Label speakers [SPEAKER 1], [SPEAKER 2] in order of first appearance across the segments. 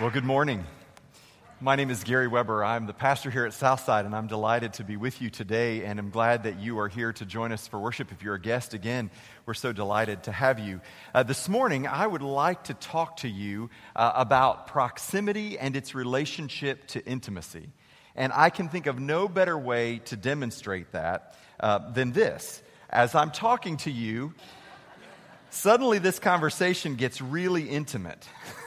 [SPEAKER 1] Well, good morning. My name is Gary Weber. I'm the pastor here at Southside, and I'm delighted to be with you today. And I'm glad that you are here to join us for worship. If you're a guest, again, we're so delighted to have you. Uh, this morning, I would like to talk to you uh, about proximity and its relationship to intimacy. And I can think of no better way to demonstrate that uh, than this. As I'm talking to you, suddenly this conversation gets really intimate.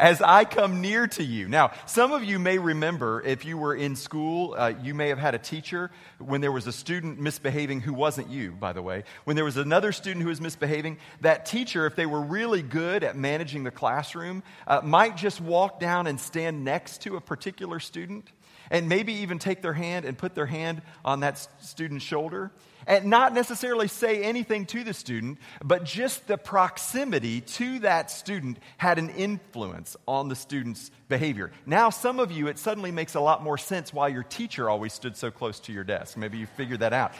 [SPEAKER 1] as I come near to you. Now, some of you may remember if you were in school, uh, you may have had a teacher when there was a student misbehaving who wasn't you, by the way. When there was another student who was misbehaving, that teacher, if they were really good at managing the classroom, uh, might just walk down and stand next to a particular student and maybe even take their hand and put their hand on that student's shoulder and not necessarily say anything to the student, but just the proximity to that student had an influence on the student's behavior. Now, some of you, it suddenly makes a lot more sense why your teacher always stood so close to your desk. Maybe you figured that out.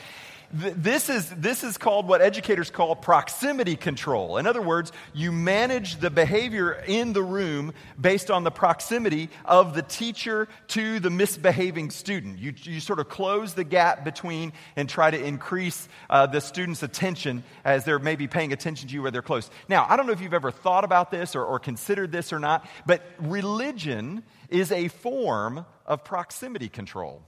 [SPEAKER 1] This is, this is called what educators call proximity control. In other words, you manage the behavior in the room based on the proximity of the teacher to the misbehaving student. You, you sort of close the gap between and try to increase uh, the student's attention as they're maybe paying attention to you where they're close. Now, I don't know if you've ever thought about this or, or considered this or not, but religion is a form of proximity control.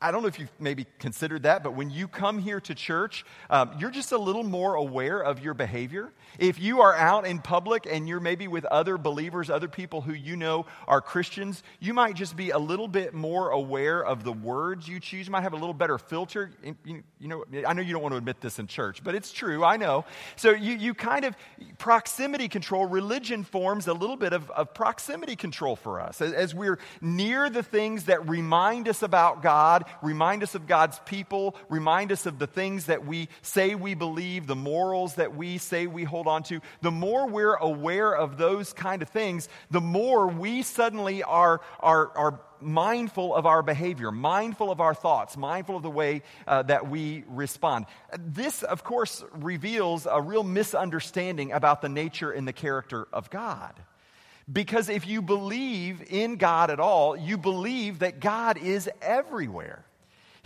[SPEAKER 1] I don't know if you've maybe considered that, but when you come here to church, um, you're just a little more aware of your behavior. If you are out in public and you're maybe with other believers, other people who you know are Christians, you might just be a little bit more aware of the words you choose. You might have a little better filter. You, know, I know you don't want to admit this in church, but it's true. I know. So you, you kind of, proximity control, religion forms a little bit of, of proximity control for us. As, as we're near the things that remind us about God, remind us of God's people, remind us of the things that we say we believe, the morals that we say we hold on to, the more we're aware of those kind of things, the more we suddenly are, are, are mindful of our behavior, mindful of our thoughts, mindful of the way uh, that we respond. This, of course, reveals a real misunderstanding about the nature and the character of God. Because if you believe in God at all, you believe that God is everywhere.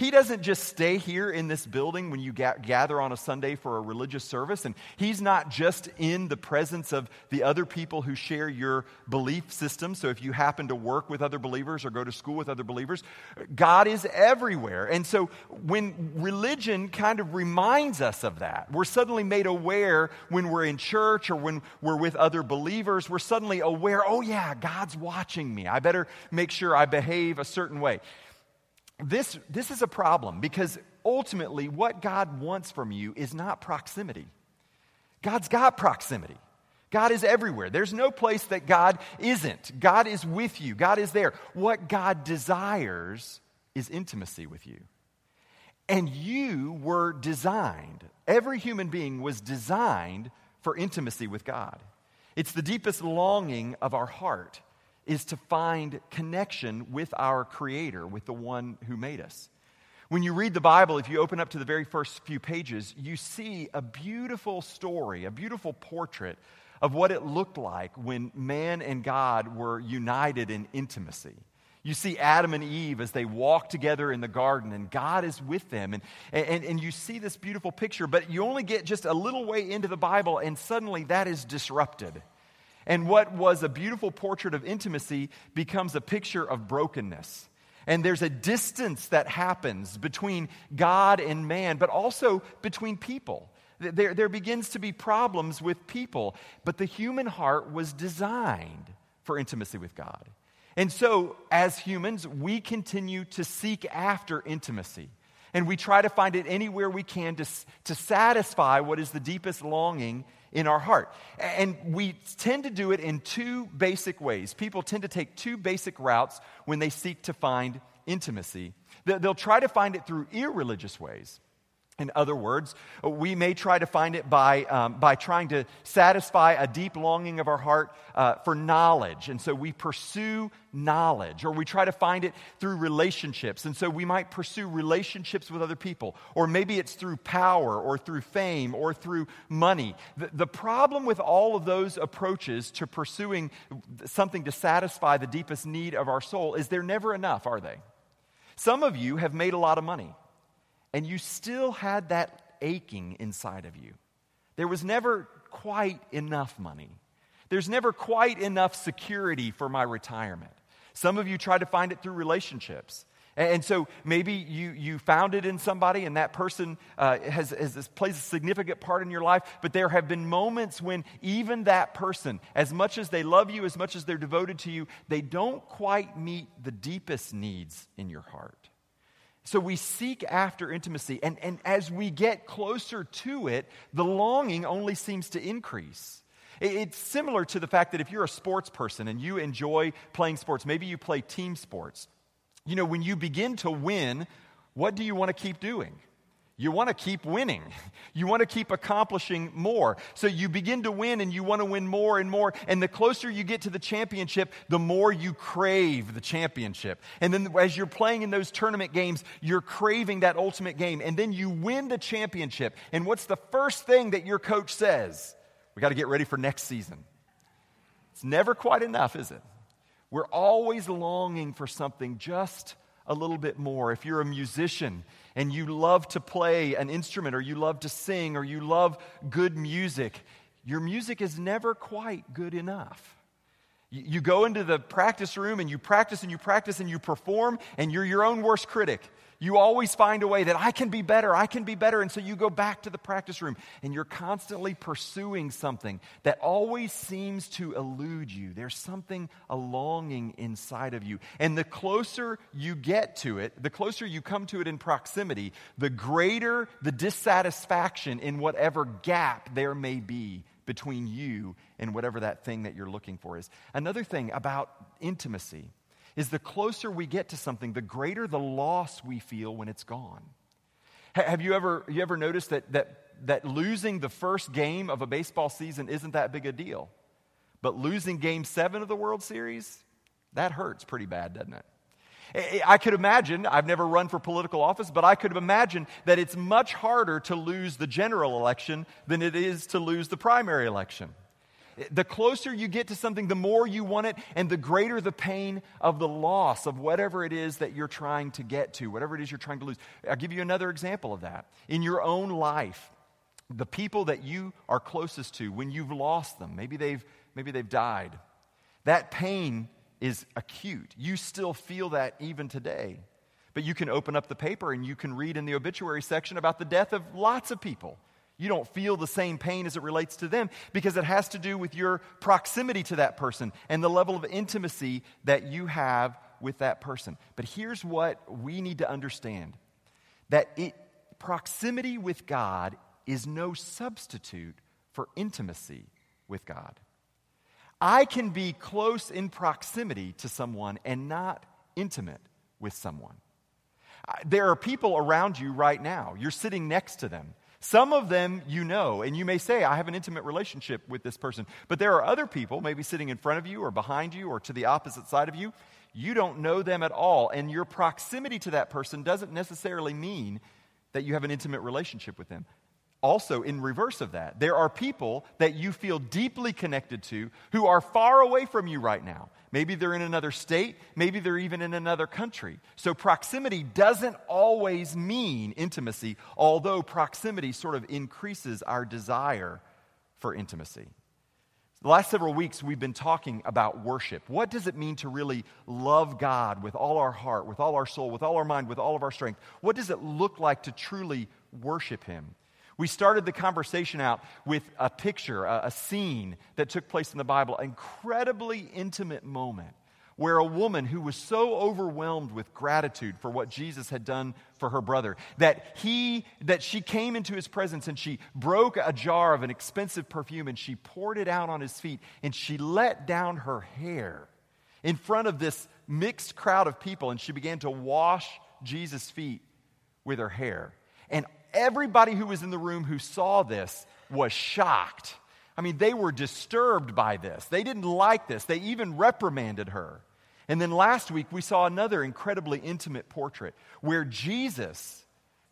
[SPEAKER 1] He doesn't just stay here in this building when you ga- gather on a Sunday for a religious service, and He's not just in the presence of the other people who share your belief system. So if you happen to work with other believers or go to school with other believers, God is everywhere. And so when religion kind of reminds us of that, we're suddenly made aware when we're in church or when we're with other believers, we're suddenly aware, oh, yeah, God's watching me. I better make sure I behave a certain way this, this is a problem because ultimately what God wants from you is not proximity. God's got proximity. God is everywhere. There's no place that God isn't. God is with you, God is there. What God desires is intimacy with you. And you were designed, every human being was designed for intimacy with God. It's the deepest longing of our heart is to find connection with our Creator, with the one who made us. When you read the Bible, if you open up to the very first few pages, you see a beautiful story, a beautiful portrait of what it looked like when man and God were united in intimacy. You see Adam and Eve as they walk together in the garden, and God is with them. And, and, and you see this beautiful picture, but you only get just a little way into the Bible, and suddenly that is disrupted. And what was a beautiful portrait of intimacy becomes a picture of brokenness. And there's a distance that happens between God and man, but also between people. There, there begins to be problems with people, but the human heart was designed for intimacy with God. And so, as humans, we continue to seek after intimacy. And we try to find it anywhere we can to, to satisfy what is the deepest longing in our heart. And we tend to do it in two basic ways. People tend to take two basic routes when they seek to find intimacy. They'll try to find it through irreligious ways. In other words, we may try to find it by, um, by trying to satisfy a deep longing of our heart uh, for knowledge. And so we pursue knowledge, or we try to find it through relationships. And so we might pursue relationships with other people, or maybe it's through power, or through fame, or through money. The, the problem with all of those approaches to pursuing something to satisfy the deepest need of our soul is they're never enough, are they? Some of you have made a lot of money and you still had that aching inside of you. There was never quite enough money. There's never quite enough security for my retirement. Some of you try to find it through relationships. And so maybe you, you found it in somebody and that person uh, has, has plays a significant part in your life, but there have been moments when even that person, as much as they love you, as much as they're devoted to you, they don't quite meet the deepest needs in your heart. So we seek after intimacy, and, and as we get closer to it, the longing only seems to increase. It's similar to the fact that if you're a sports person and you enjoy playing sports, maybe you play team sports. You know, when you begin to win, what do you want to keep doing? You want to keep winning. You want to keep accomplishing more. So you begin to win and you want to win more and more. And the closer you get to the championship, the more you crave the championship. And then as you're playing in those tournament games, you're craving that ultimate game. And then you win the championship. And what's the first thing that your coach says? We got to get ready for next season. It's never quite enough, is it? We're always longing for something just a little bit more. If you're a musician, and you love to play an instrument or you love to sing or you love good music, your music is never quite good enough. You go into the practice room and you practice and you practice and you perform, and you're your own worst critic. You always find a way that I can be better, I can be better. And so you go back to the practice room and you're constantly pursuing something that always seems to elude you. There's something, a longing inside of you. And the closer you get to it, the closer you come to it in proximity, the greater the dissatisfaction in whatever gap there may be between you and whatever that thing that you're looking for is. Another thing about intimacy is the closer we get to something, the greater the loss we feel when it's gone. Have you ever, you ever noticed that, that, that losing the first game of a baseball season isn't that big a deal? But losing game seven of the World Series, that hurts pretty bad, doesn't it? I could imagine, I've never run for political office, but I could imagine that it's much harder to lose the general election than it is to lose the primary election. The closer you get to something, the more you want it, and the greater the pain of the loss of whatever it is that you're trying to get to, whatever it is you're trying to lose. I'll give you another example of that. In your own life, the people that you are closest to, when you've lost them, maybe they've, maybe they've died, that pain is acute. You still feel that even today. But you can open up the paper and you can read in the obituary section about the death of lots of people you don't feel the same pain as it relates to them because it has to do with your proximity to that person and the level of intimacy that you have with that person. But here's what we need to understand that it, proximity with God is no substitute for intimacy with God. I can be close in proximity to someone and not intimate with someone. There are people around you right now. You're sitting next to them. Some of them you know, and you may say, I have an intimate relationship with this person. But there are other people, maybe sitting in front of you or behind you or to the opposite side of you, you don't know them at all. And your proximity to that person doesn't necessarily mean that you have an intimate relationship with them also in reverse of that. There are people that you feel deeply connected to who are far away from you right now. Maybe they're in another state, maybe they're even in another country. So proximity doesn't always mean intimacy, although proximity sort of increases our desire for intimacy. The last several weeks, we've been talking about worship. What does it mean to really love God with all our heart, with all our soul, with all our mind, with all of our strength? What does it look like to truly worship Him? We started the conversation out with a picture, a, a, scene that took place in the Bible, an incredibly intimate moment where a woman who was so overwhelmed with gratitude for what Jesus had done for her brother that he that she came into his presence and she broke a jar of an expensive perfume and she poured it out on his feet and she let down her hair in front of this mixed crowd of people and she began to wash Jesus' feet with her hair. And everybody who was in the room who saw this was shocked. I mean, they were disturbed by this. They didn't like this. They even reprimanded her. And then last week, we saw another incredibly intimate portrait where Jesus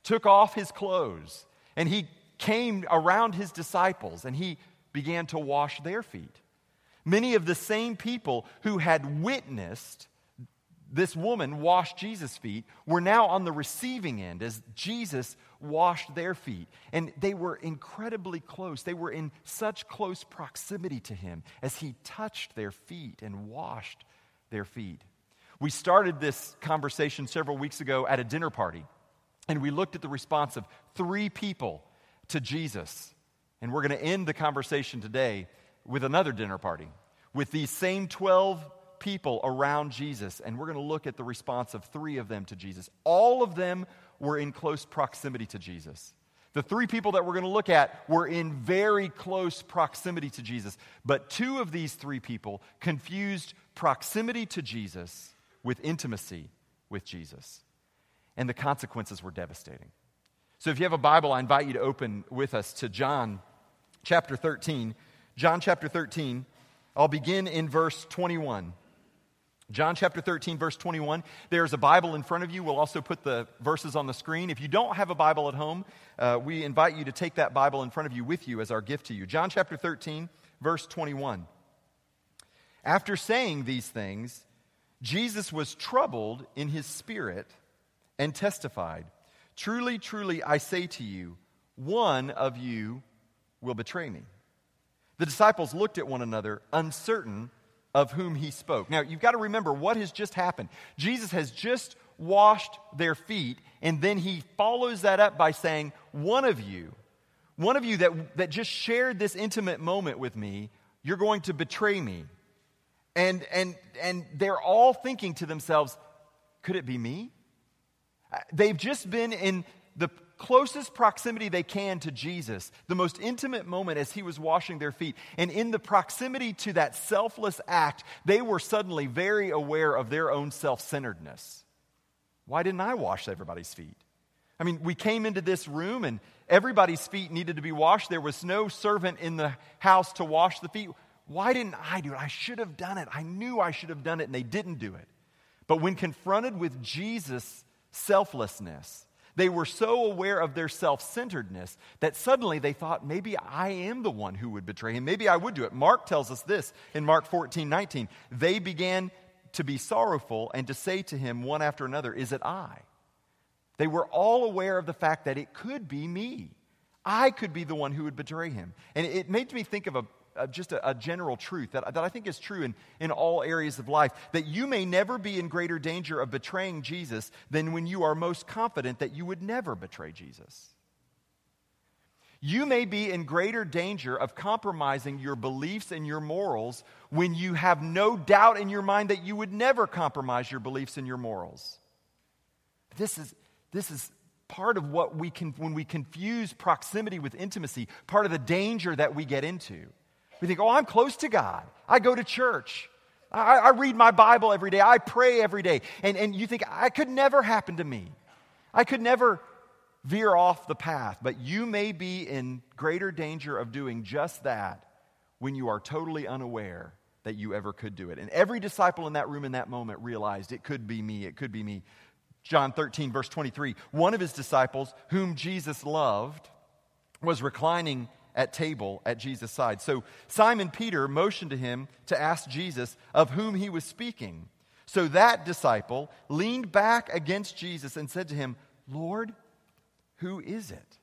[SPEAKER 1] took off his clothes and he came around his disciples and he began to wash their feet. Many of the same people who had witnessed this woman washed Jesus' feet were now on the receiving end as Jesus washed their feet. And they were incredibly close. They were in such close proximity to him as he touched their feet and washed their feet. We started this conversation several weeks ago at a dinner party, and we looked at the response of three people to Jesus. And we're going to end the conversation today with another dinner party with these same 12 people around Jesus, and we're going to look at the response of three of them to Jesus. All of them were in close proximity to Jesus. The three people that we're going to look at were in very close proximity to Jesus. But two of these three people confused proximity to Jesus with intimacy with Jesus. And the consequences were devastating. So if you have a Bible, I invite you to open with us to John chapter 13. John chapter 13. I'll begin in verse 21. John chapter 13, verse 21. There's a Bible in front of you. We'll also put the verses on the screen. If you don't have a Bible at home, uh, we invite you to take that Bible in front of you with you as our gift to you. John chapter 13, verse 21. After saying these things, Jesus was troubled in his spirit and testified, Truly, truly, I say to you, one of you will betray me. The disciples looked at one another, uncertain of whom he spoke. Now, you've got to remember what has just happened. Jesus has just washed their feet, and then he follows that up by saying, One of you, one of you that, that just shared this intimate moment with me, you're going to betray me. And, and, and they're all thinking to themselves, Could it be me? Uh, they've just been in the closest proximity they can to Jesus, the most intimate moment as he was washing their feet. And in the proximity to that selfless act, they were suddenly very aware of their own self centeredness. Why didn't I wash everybody's feet? I mean, we came into this room and everybody's feet needed to be washed. There was no servant in the house to wash the feet. Why didn't I do it? I should have done it. I knew I should have done it, and they didn't do it. But when confronted with Jesus' selflessness, they were so aware of their self centeredness that suddenly they thought, maybe I am the one who would betray him. Maybe I would do it. Mark tells us this in Mark 14 19. They began to be sorrowful and to say to him one after another, Is it I? They were all aware of the fact that it could be me. I could be the one who would betray him. And it made me think of a uh, just a, a, general truth that, that I think is true in, in all areas of life that you may never be in greater danger of betraying Jesus than when you are most confident that you would never betray Jesus. You may be in greater danger of compromising your beliefs and your morals when you have no doubt in your mind that you would never compromise your beliefs and your morals. This is, this is part of what we can, when we confuse proximity with intimacy, part of the danger that we get into. We think, oh, I'm close to God. I go to church. I, I, read my Bible every day. I pray every day. And, and you think, I could never happen to me. I could never veer off the path. But you may be in greater danger of doing just that when you are totally unaware that you ever could do it. And every disciple in that room in that moment realized it could be me. It could be me. John 13, verse 23. One of his disciples, whom Jesus loved, was reclining at table at Jesus' side. So Simon Peter motioned to him to ask Jesus of whom he was speaking. So that disciple leaned back against Jesus and said to him, Lord, who is it?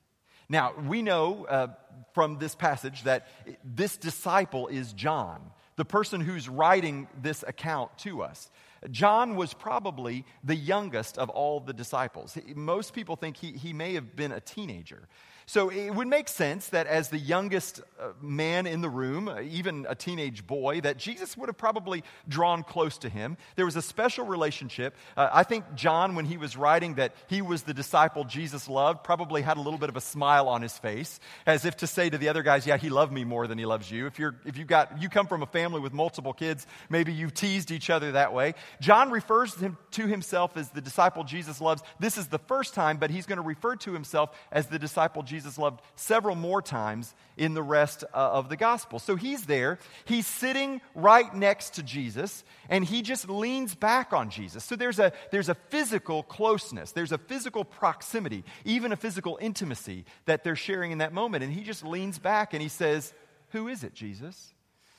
[SPEAKER 1] Now, we know uh, from this passage that this disciple is John, the person who's writing this account to us. John was probably the youngest of all the disciples. Most people think he, he may have been a teenager. So it would make sense that as the youngest uh, man in the room, uh, even a teenage boy, that Jesus would have probably drawn close to him. There was a special relationship. Uh, I think John, when he was writing that he was the disciple Jesus loved, probably had a little bit of a smile on his face, as if to say to the other guys, "Yeah, he loved me more than he loves you." If you're if you got you come from a family with multiple kids, maybe you've teased each other that way. John refers to himself as the disciple Jesus loves. This is the first time, but he's going to refer to himself as the disciple Jesus Jesus loved several more times in the rest uh, of the gospel. So he's there, he's sitting right next to Jesus, and he just leans back on Jesus. So there's a, there's a physical closeness, there's a physical proximity, even a physical intimacy that they're sharing in that moment. And he just leans back and he says, Who is it, Jesus?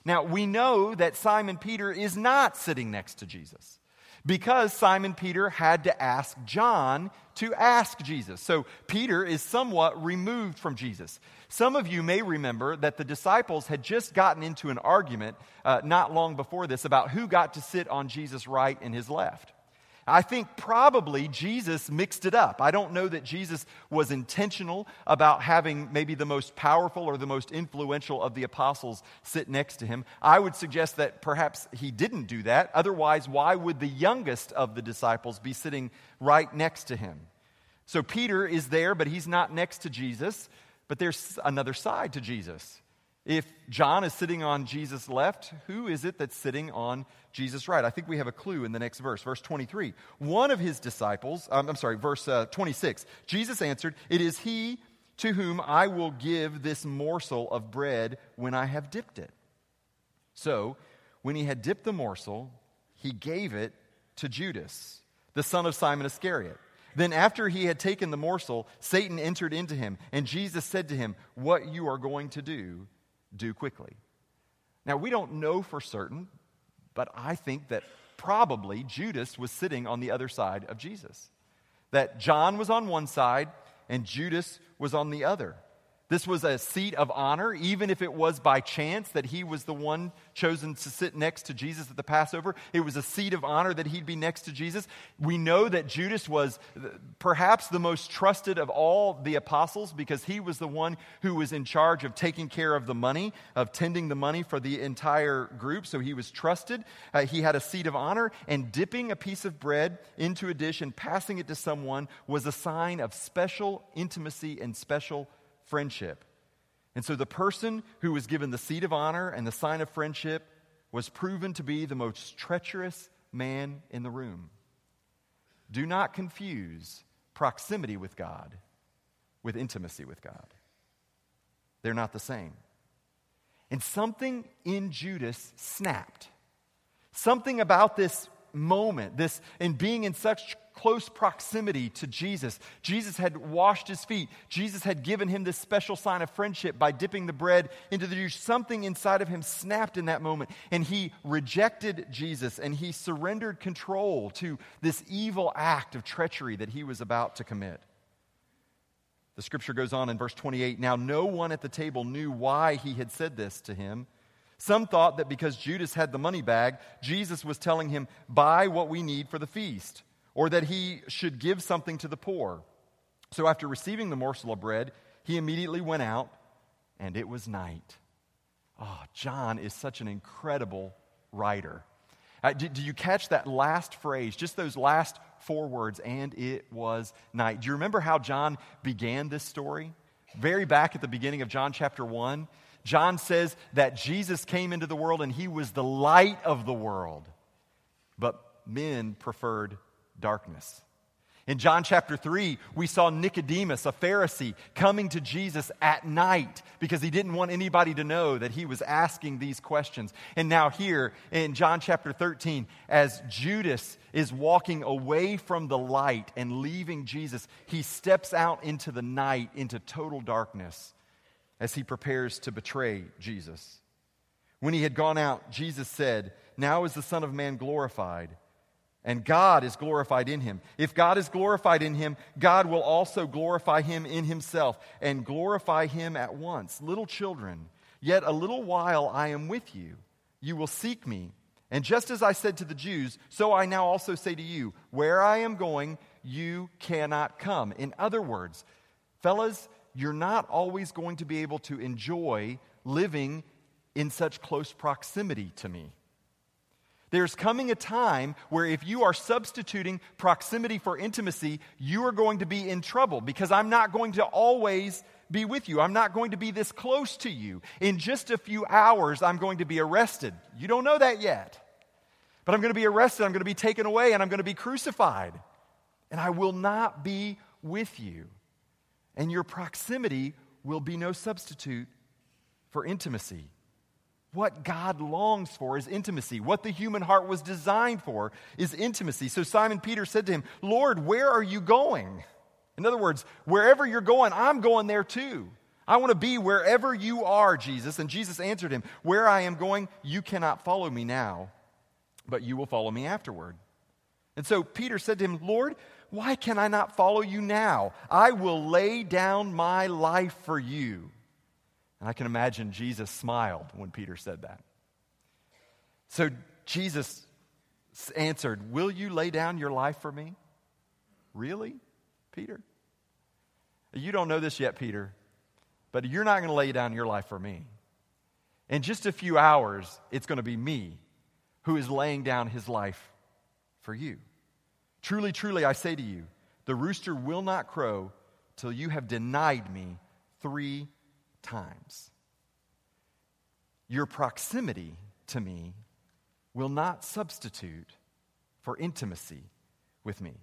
[SPEAKER 1] Now, we know that Simon Peter is not sitting next to Jesus because Simon Peter had to ask John to ask Jesus. So Peter is somewhat removed from Jesus. Some of you may remember that the disciples had just gotten into an argument uh, not long before this about who got to sit on Jesus' right and his left. I think probably Jesus mixed it up. I don't know that Jesus was intentional about having maybe the most powerful or the most influential of the apostles sit next to him. I would suggest that perhaps he didn't do that. Otherwise, why would the youngest of the disciples be sitting right next to him? So Peter is there, but he's not next to Jesus. But there's another side to Jesus. If John is sitting on Jesus' left, who is it that's sitting on Jesus' right? I think we have a clue in the next verse, verse 23. One of his disciples, um, I'm sorry, verse uh, 26, Jesus answered, It is he to whom I will give this morsel of bread when I have dipped it. So, when he had dipped the morsel, he gave it to Judas, the son of Simon Iscariot. Then, after he had taken the morsel, Satan entered into him, and Jesus said to him, What you are going to do, do quickly. Now, we don't know for certain, but I think that probably Judas was sitting on the other side of Jesus. That John was on one side and Judas was on the other. This was a seat of honor, even if it was by chance that he was the one chosen to sit next to Jesus at the Passover. It was a seat of honor that he'd be next to Jesus. We know that Judas was perhaps the most trusted of all the apostles because he was the one who was in charge of taking care of the money, of tending the money for the entire group. So he was trusted. Uh, he had a seat of honor, and dipping a piece of bread into a dish and passing it to someone was a sign of special intimacy and special friendship. And so the person who was given the seat of honor and the sign of friendship was proven to be the most treacherous man in the room. Do not confuse proximity with God with intimacy with God. They're not the same. And something in Judas snapped. Something about this moment, this in being in such close proximity to Jesus. Jesus had washed his feet. Jesus had given him this special sign of friendship by dipping the bread into the juice. Something inside of him snapped in that moment, and he rejected Jesus and he surrendered control to this evil act of treachery that he was about to commit. The scripture goes on in verse 28 Now, no one at the table knew why he had said this to him. Some thought that because Judas had the money bag, Jesus was telling him, Buy what we need for the feast or that he should give something to the poor. So after receiving the morsel of bread, he immediately went out, and it was night. Oh, John is such an incredible writer. Uh, do, do, you catch that last phrase, just those last four words, and it was night? Do you remember how John began this story? Very back at the beginning of John chapter 1, John says that Jesus came into the world and he was the light of the world. But men preferred darkness. In John chapter 3, we saw Nicodemus, a Pharisee, coming to Jesus at night because he didn't want anybody to know that he was asking these questions. And now, here in John chapter 13, as Judas is walking away from the light and leaving Jesus, he steps out into the night, into total darkness, as he prepares to betray Jesus. When he had gone out, Jesus said, Now is the Son of Man glorified and God is glorified in him. If God is glorified in him, God will also glorify him in himself and glorify him at once. Little children, yet a little while I am with you. You will seek me. And just as I said to the Jews, so I now also say to you, where I am going, you cannot come. In other words, fellas, you're not always going to be able to enjoy living in such close proximity to me. There's coming a time where if you are substituting proximity for intimacy, you are going to be in trouble because I'm not going to always be with you. I'm not going to be this close to you. In just a few hours, I'm going to be arrested. You don't know that yet. But I'm going to be arrested, I'm going to be taken away, and I'm going to be crucified. And I will not be with you. And your proximity will be no substitute for intimacy. What God longs for is intimacy. What the human heart was designed for is intimacy. So Simon Peter said to him, Lord, where are you going? In other words, wherever you're going, I'm going there too. I want to be wherever you are, Jesus. And Jesus answered him, Where I am going, you cannot follow me now, but you will follow me afterward. And so Peter said to him, Lord, why can I not follow you now? I will lay down my life for you. And I can imagine Jesus smiled when Peter said that. So Jesus answered, Will you lay down your life for me? Really, Peter? You don't know this yet, Peter, but you're not going to lay down your life for me. In just a few hours, it's going to be me who is laying down his life for you. Truly, truly, I say to you, the rooster will not crow till you have denied me three times. Your proximity to me will not substitute for intimacy with me.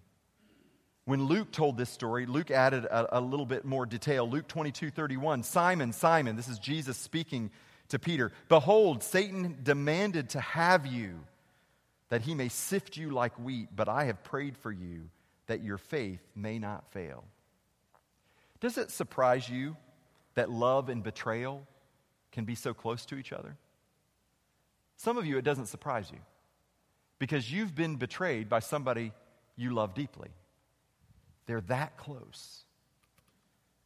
[SPEAKER 1] When Luke told this story, Luke added a, a, little bit more detail. Luke 22 31, Simon, Simon, this is Jesus speaking to Peter. Behold, Satan demanded to have you that he may sift you like wheat, but I have prayed for you that your faith may not fail. Does it surprise you that love and betrayal can be so close to each other? Some of you, it doesn't surprise you because you've been betrayed by somebody you love deeply. They're that close.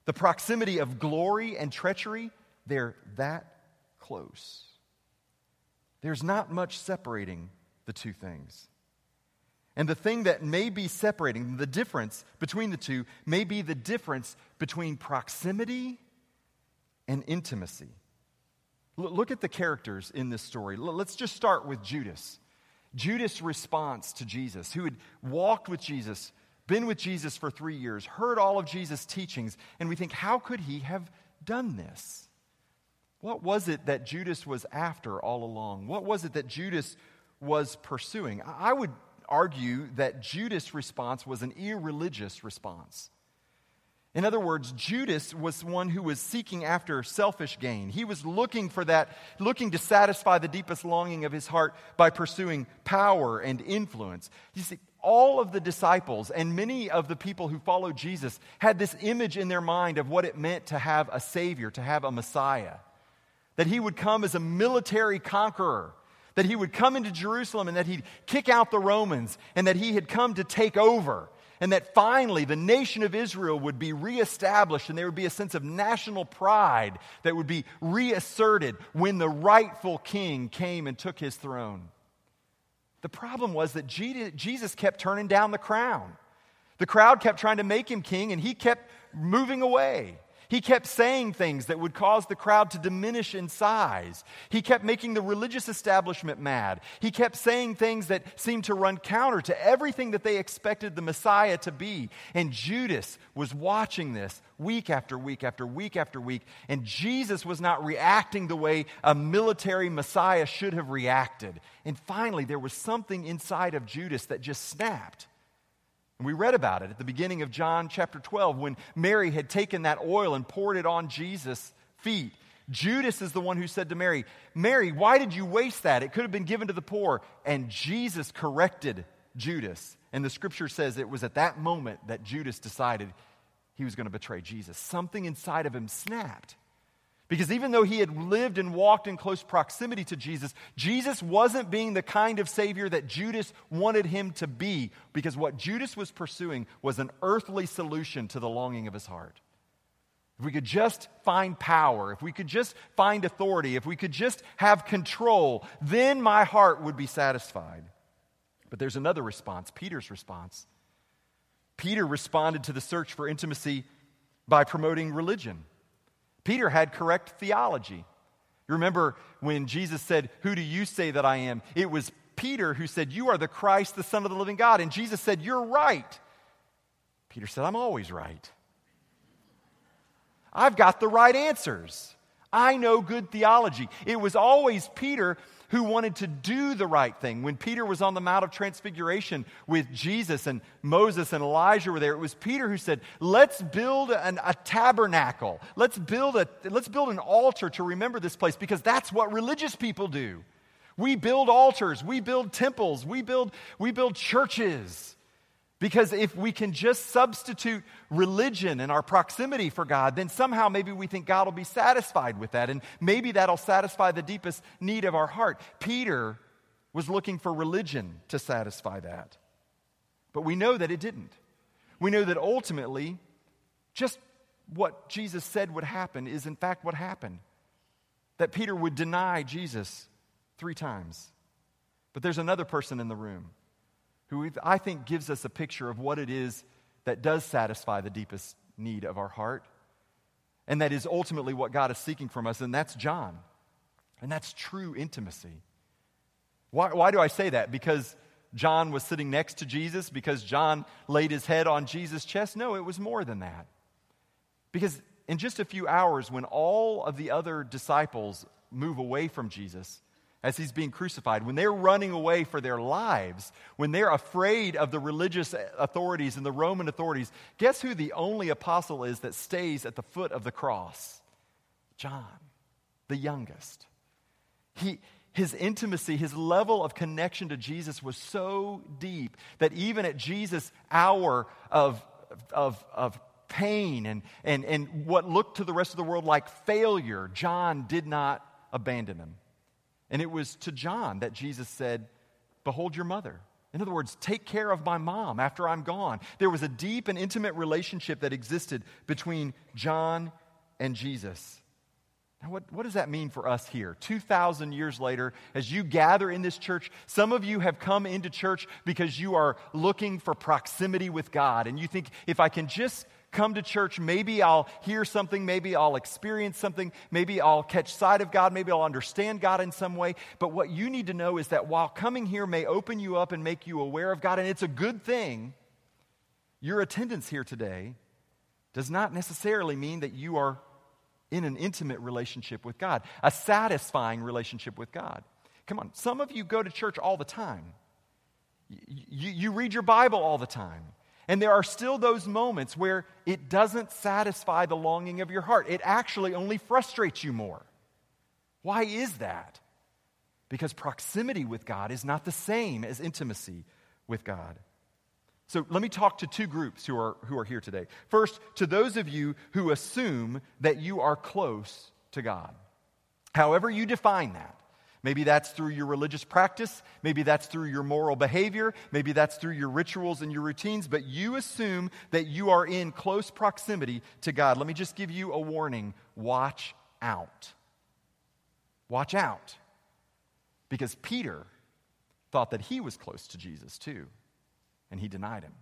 [SPEAKER 1] The proximity of glory and treachery, they're that close. There's not much separating the two things. And the thing that may be separating, the difference between the two, may be the difference between proximity and intimacy. Look at the characters in this story. Let's just start with Judas. Judas' response to Jesus, who had walked with Jesus, been with Jesus for three years, heard all of Jesus' teachings, and we think, how could he have done this? What was it that Judas was after all along? What was it that Judas was pursuing? I would argue that Judas' response was an irreligious response. In other words, Judas was one who was seeking after selfish gain. He was looking for that, looking to satisfy the deepest longing of his heart by pursuing power and influence. You see, all of the disciples and many of the people who followed Jesus had this image in their mind of what it meant to have a Savior, to have a Messiah. That he would come as a military conqueror, that he would come into Jerusalem and that he'd kick out the Romans, and that he had come to take over and that finally the nation of Israel would be reestablished and there would be a sense of national pride that would be reasserted when the rightful king came and took his throne. The problem was that Jesus kept turning down the crown. The crowd kept trying to make him king, and he kept moving away. He kept saying things that would cause the crowd to diminish in size. He kept making the religious establishment mad. He kept saying things that seemed to run counter to everything that they expected the Messiah to be. And Judas was watching this week after week after week after week. And Jesus was not reacting the way a military Messiah should have reacted. And finally, there was something inside of Judas that just snapped. And we read about it at the beginning of John chapter 12 when Mary had taken that oil and poured it on Jesus' feet. Judas is the one who said to Mary, Mary, why did you waste that? It could have been given to the poor. And Jesus corrected Judas. And the scripture says it was at that moment that Judas decided he was going to betray Jesus. Something inside of him snapped. Because even though he had lived and walked in close proximity to Jesus, Jesus wasn't being the kind of Savior that Judas wanted him to be. Because what Judas was pursuing was an earthly solution to the longing of his heart. If we could just find power, if we could just find authority, if we could just have control, then my heart would be satisfied. But there's another response Peter's response. Peter responded to the search for intimacy by promoting religion. Peter had correct theology. You remember when Jesus said, Who do you say that I am? It was Peter who said, You are the Christ, the Son of the living God. And Jesus said, You're right. Peter said, I'm always right. I've got the right answers. I know good theology. It was always Peter who wanted to do the right thing. When Peter was on the Mount of Transfiguration with Jesus and Moses and Elijah were there, it was Peter who said, Let's build an, a tabernacle. Let's build, a, let's build an altar to remember this place because that's what religious people do. We build altars, we build temples, we build, we build churches. Because if we can just substitute religion and our proximity for God, then somehow maybe we think God will be satisfied with that. And maybe that'll satisfy the deepest need of our heart. Peter was looking for religion to satisfy that. But we know that it didn't. We know that ultimately, just what Jesus said would happen is in fact what happened. That Peter would deny Jesus three times. But there's another person in the room who I think gives us a picture of what it is that does satisfy the deepest need of our heart. And that is ultimately what God is seeking from us, and that's John. And that's true intimacy. Why, why do I say that? Because John was sitting next to Jesus? Because John laid his head on Jesus' chest? No, it was more than that. Because in just a few hours, when all of the other disciples move away from Jesus, as he's being crucified, when they're running away for their lives, when they're afraid of the religious authorities and the Roman authorities, guess who the only apostle is that stays at the foot of the cross? John, the youngest. He, his intimacy, his level of connection to Jesus was so deep that even at Jesus' hour of, of, of pain and, and, and what looked to the rest of the world like failure, John did not abandon him. And it was to John that Jesus said, Behold your mother. In other words, take care of my mom after I'm gone. There was a deep and intimate relationship that existed between John and Jesus. Now, what, what does that mean for us here? 2,000 years later, as you gather in this church, some of you have come into church because you are looking for proximity with God. And you think, if I can just come to church, maybe I'll hear something, maybe I'll experience something, maybe I'll catch sight of God, maybe I'll understand God in some way. But what you need to know is that while coming here may open you up and make you aware of God, and it's a good thing, your attendance here today does not necessarily mean that you are in an intimate relationship with God, a satisfying relationship with God. Come on, some of you go to church all the time. You, you, read your Bible all the time. And there are still those moments where it doesn't satisfy the longing of your heart. It actually only frustrates you more. Why is that? Because proximity with God is not the same as intimacy with God. So let me talk to two groups who are, who are here today. First, to those of you who assume that you are close to God. However, you define that. Maybe that's through your religious practice. Maybe that's through your moral behavior. Maybe that's through your rituals and your routines. But you assume that you are in close proximity to God. Let me just give you a warning watch out. Watch out. Because Peter thought that he was close to Jesus too, and he denied him.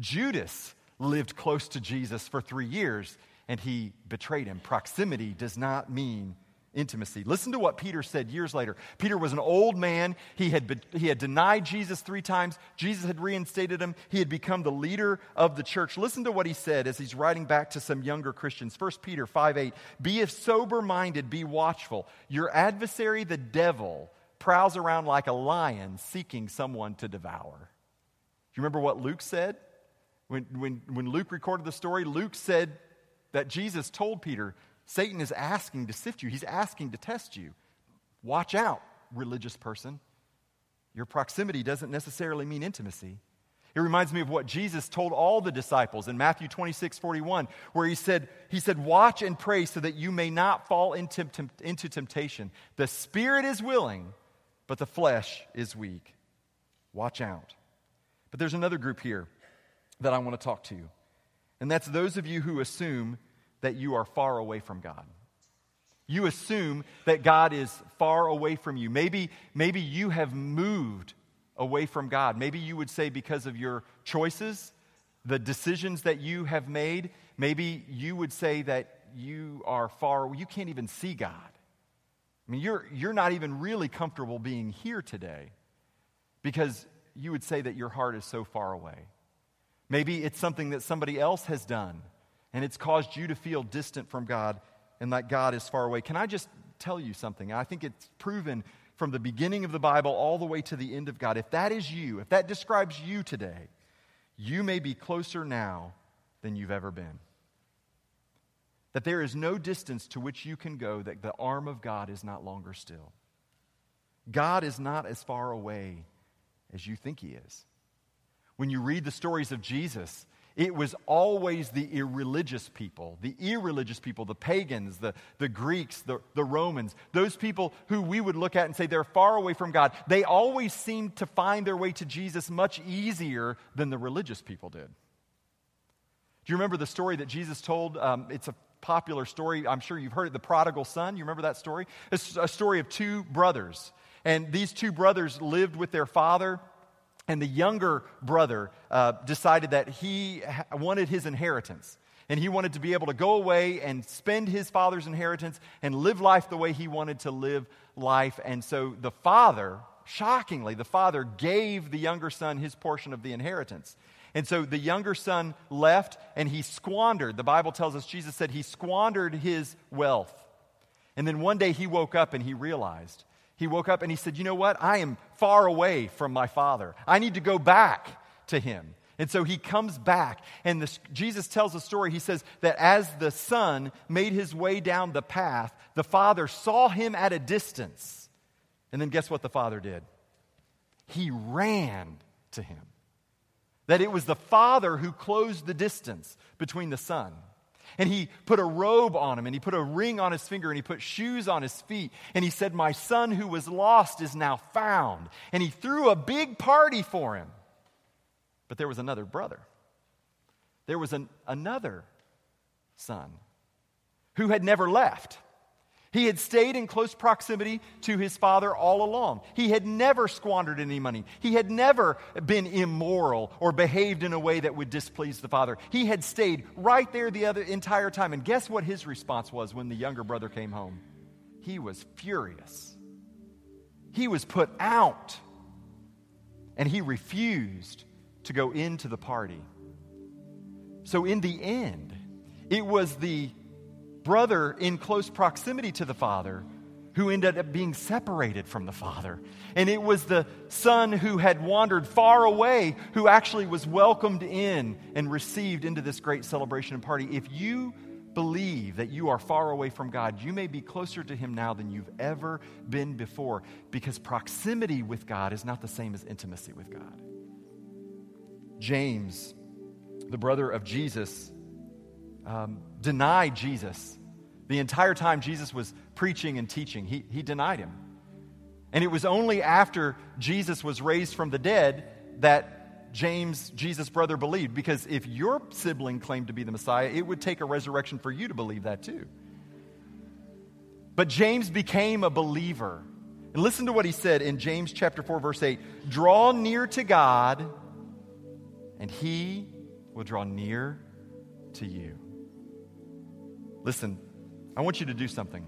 [SPEAKER 1] Judas lived close to Jesus for three years, and he betrayed him. Proximity does not mean intimacy. Listen to what Peter said years later. Peter was an old man. He had, be, he had denied Jesus three times. Jesus had reinstated him. He had become the leader of the church. Listen to what he said as he's writing back to some younger Christians. 1 Peter 5 8. Be sober minded, be watchful. Your adversary, the devil, prowls around like a lion seeking someone to devour. Do you remember what Luke said? When, when, when Luke recorded the story, Luke said that Jesus told Peter, Satan is asking to sift you, he's asking to test you. Watch out, religious person. Your proximity doesn't necessarily mean intimacy. It reminds me of what Jesus told all the disciples in Matthew 26, 41, where he said, he said, Watch and pray so that you may not fall into, into temptation. The spirit is willing, but the flesh is weak. Watch out. But there's another group here that I want to talk to, and that's those of you who assume that you are far away from God. You assume that God is far away from you. Maybe, maybe you have moved away from God. Maybe you would say because of your choices, the decisions that you have made. maybe you would say that you are far, you can't even see God. I mean, you're, you're not even really comfortable being here today because you would say that your heart is so far away. Maybe it's something that somebody else has done and it's caused you to feel distant from God and that God is far away. Can I just tell you something? I think it's proven from the beginning of the Bible all the way to the end of God. If that is you, if that describes you today, you may be closer now than you've ever been. That there is no distance to which you can go that the arm of God is not longer still. God is not as far away as you think He is. When you read the stories of Jesus, it was always the irreligious people, the irreligious people, the pagans, the, the Greeks, the, the Romans, those people who we would look at and say they're far away from God. They always seemed to find their way to Jesus much easier than the religious people did. Do you remember the story that Jesus told? Um, it's a popular story. I'm sure you've heard it, the prodigal son. You remember that story? It's a story of two brothers. And these two brothers lived with their father and the younger brother uh, decided that he wanted his inheritance. And he wanted to be able to go away and spend his father's inheritance and live life the way he wanted to live life. And so the father, shockingly, the father gave the younger son his portion of the inheritance. And so the younger son left and he squandered. The Bible tells us, Jesus said he squandered his wealth. And then one day he woke up and he realized he woke up and he said, You know what? I am far away from my father. I need to go back to him. And so he comes back, and Jesus tells a story. He says that as the son made his way down the path, the father saw him at a distance. And then guess what the father did? He ran to him. That it was the father who closed the distance between the son. And he put a robe on him, and he put a ring on his finger, and he put shoes on his feet. And he said, My son who was lost is now found. And he threw a big party for him. But there was another brother. There was an, another son who had never left. He had stayed in close proximity to his father all along. He had never squandered any money. He had never been immoral or behaved in a way that would displease the father. He had stayed right there the other entire time. And guess what his response was when the younger brother came home? He was furious. He was put out. And he refused to go into the party. So, in the end, it was the brother in close proximity to the father who ended up being separated from the father. And it was the son who had wandered far away who actually was welcomed in and received into this great celebration and party. If you believe that you are far away from God, you may be closer to Him now than you've ever been before because proximity with God is not the same as intimacy with God. James, the brother of Jesus, um, denied Jesus. The entire time Jesus was preaching and teaching, he, he denied him. And it was only after Jesus was raised from the dead that James, Jesus' brother, believed. Because if your sibling claimed to be the Messiah, it would take a resurrection for you to believe that too. But James became a believer. And listen to what he said in James chapter 4, verse 8 Draw near to God, and he will draw near to you. Listen, I want you to do something.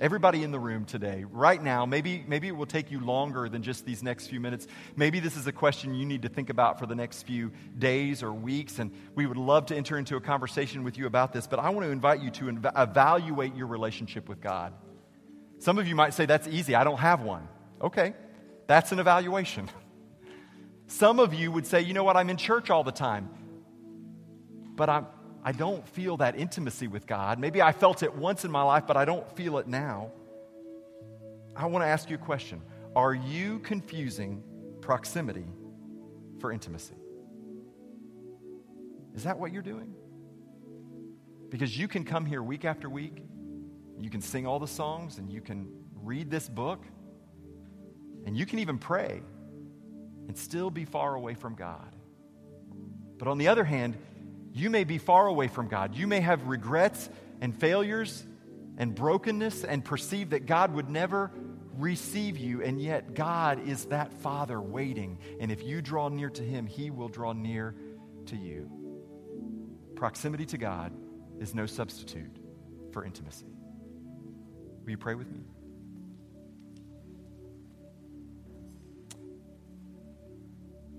[SPEAKER 1] Everybody in the room today, right now, maybe, maybe it will take you longer than just these next few minutes. Maybe this is a question you need to think about for the next few days or weeks, and we would love to enter into a conversation with you about this. But I want to invite you to inv- evaluate your relationship with God. Some of you might say, That's easy, I don't have one. Okay, that's an evaluation. Some of you would say, You know what, I'm in church all the time, but I'm, I don't feel that intimacy with God. Maybe I felt it once in my life, but I don't feel it now. I want to ask you a question Are you confusing proximity for intimacy? Is that what you're doing? Because you can come here week after week, you can sing all the songs, and you can read this book, and you can even pray and still be far away from God. But on the other hand, you may be far away from God. You may have regrets and failures and brokenness and perceive that God would never receive you, and yet God is that Father waiting. And if you draw near to Him, He will draw near to you. proximity to God is no substitute for intimacy. Will you pray with me?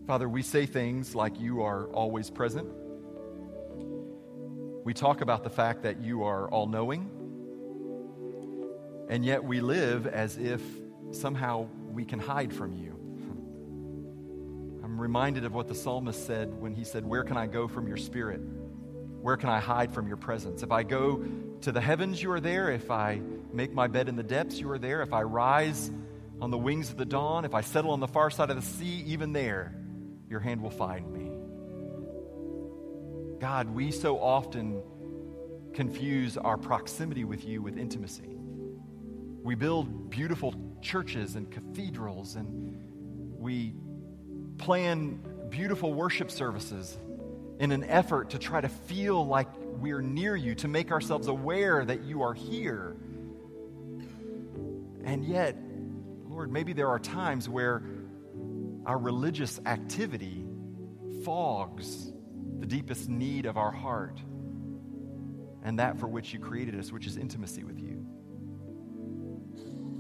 [SPEAKER 1] Father, we say things like you are always present. We talk about the fact that you are all knowing. And yet we live as if somehow we can hide from you. I'm reminded of what the psalmist said when he said, Where can I go from your spirit? Where can I hide from your presence? If I go to the heavens, you are there. If I make my bed in the depths, you are there. If I rise on the wings of the dawn, if I settle on the far side of the sea, even there, your hand will find me. God, we so often confuse our proximity with you with intimacy. We build beautiful churches and cathedrals, and we plan beautiful worship services in an effort to try to feel like we're near you, to make ourselves aware that you are here. And yet, Lord, maybe there are times where our religious activity fogs the deepest need of our heart and that for which you created us, which is intimacy with you.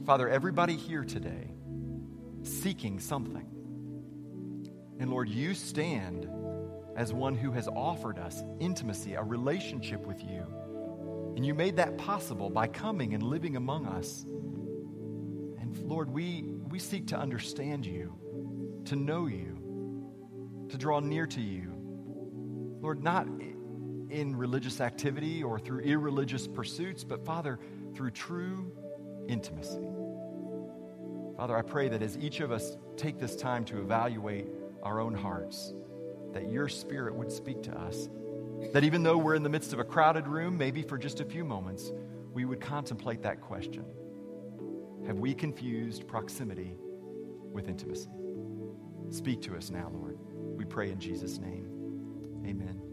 [SPEAKER 1] Father, everybody here today seeking something. And Lord, you stand as one who has offered us intimacy, a relationship with you. And you made that possible by coming and living among us. And Lord, we, we seek to understand you to know you, to draw near to you. Lord, not in religious activity or through irreligious pursuits, but Father, through true intimacy. Father, I pray that as each of us take this time to evaluate our own hearts, that your Spirit would speak to us. That even though we're in the midst of a crowded room, maybe for just a few moments, we would contemplate that question Have we confused proximity with intimacy? Speak to us now, Lord. We pray in Jesus' name. Amen.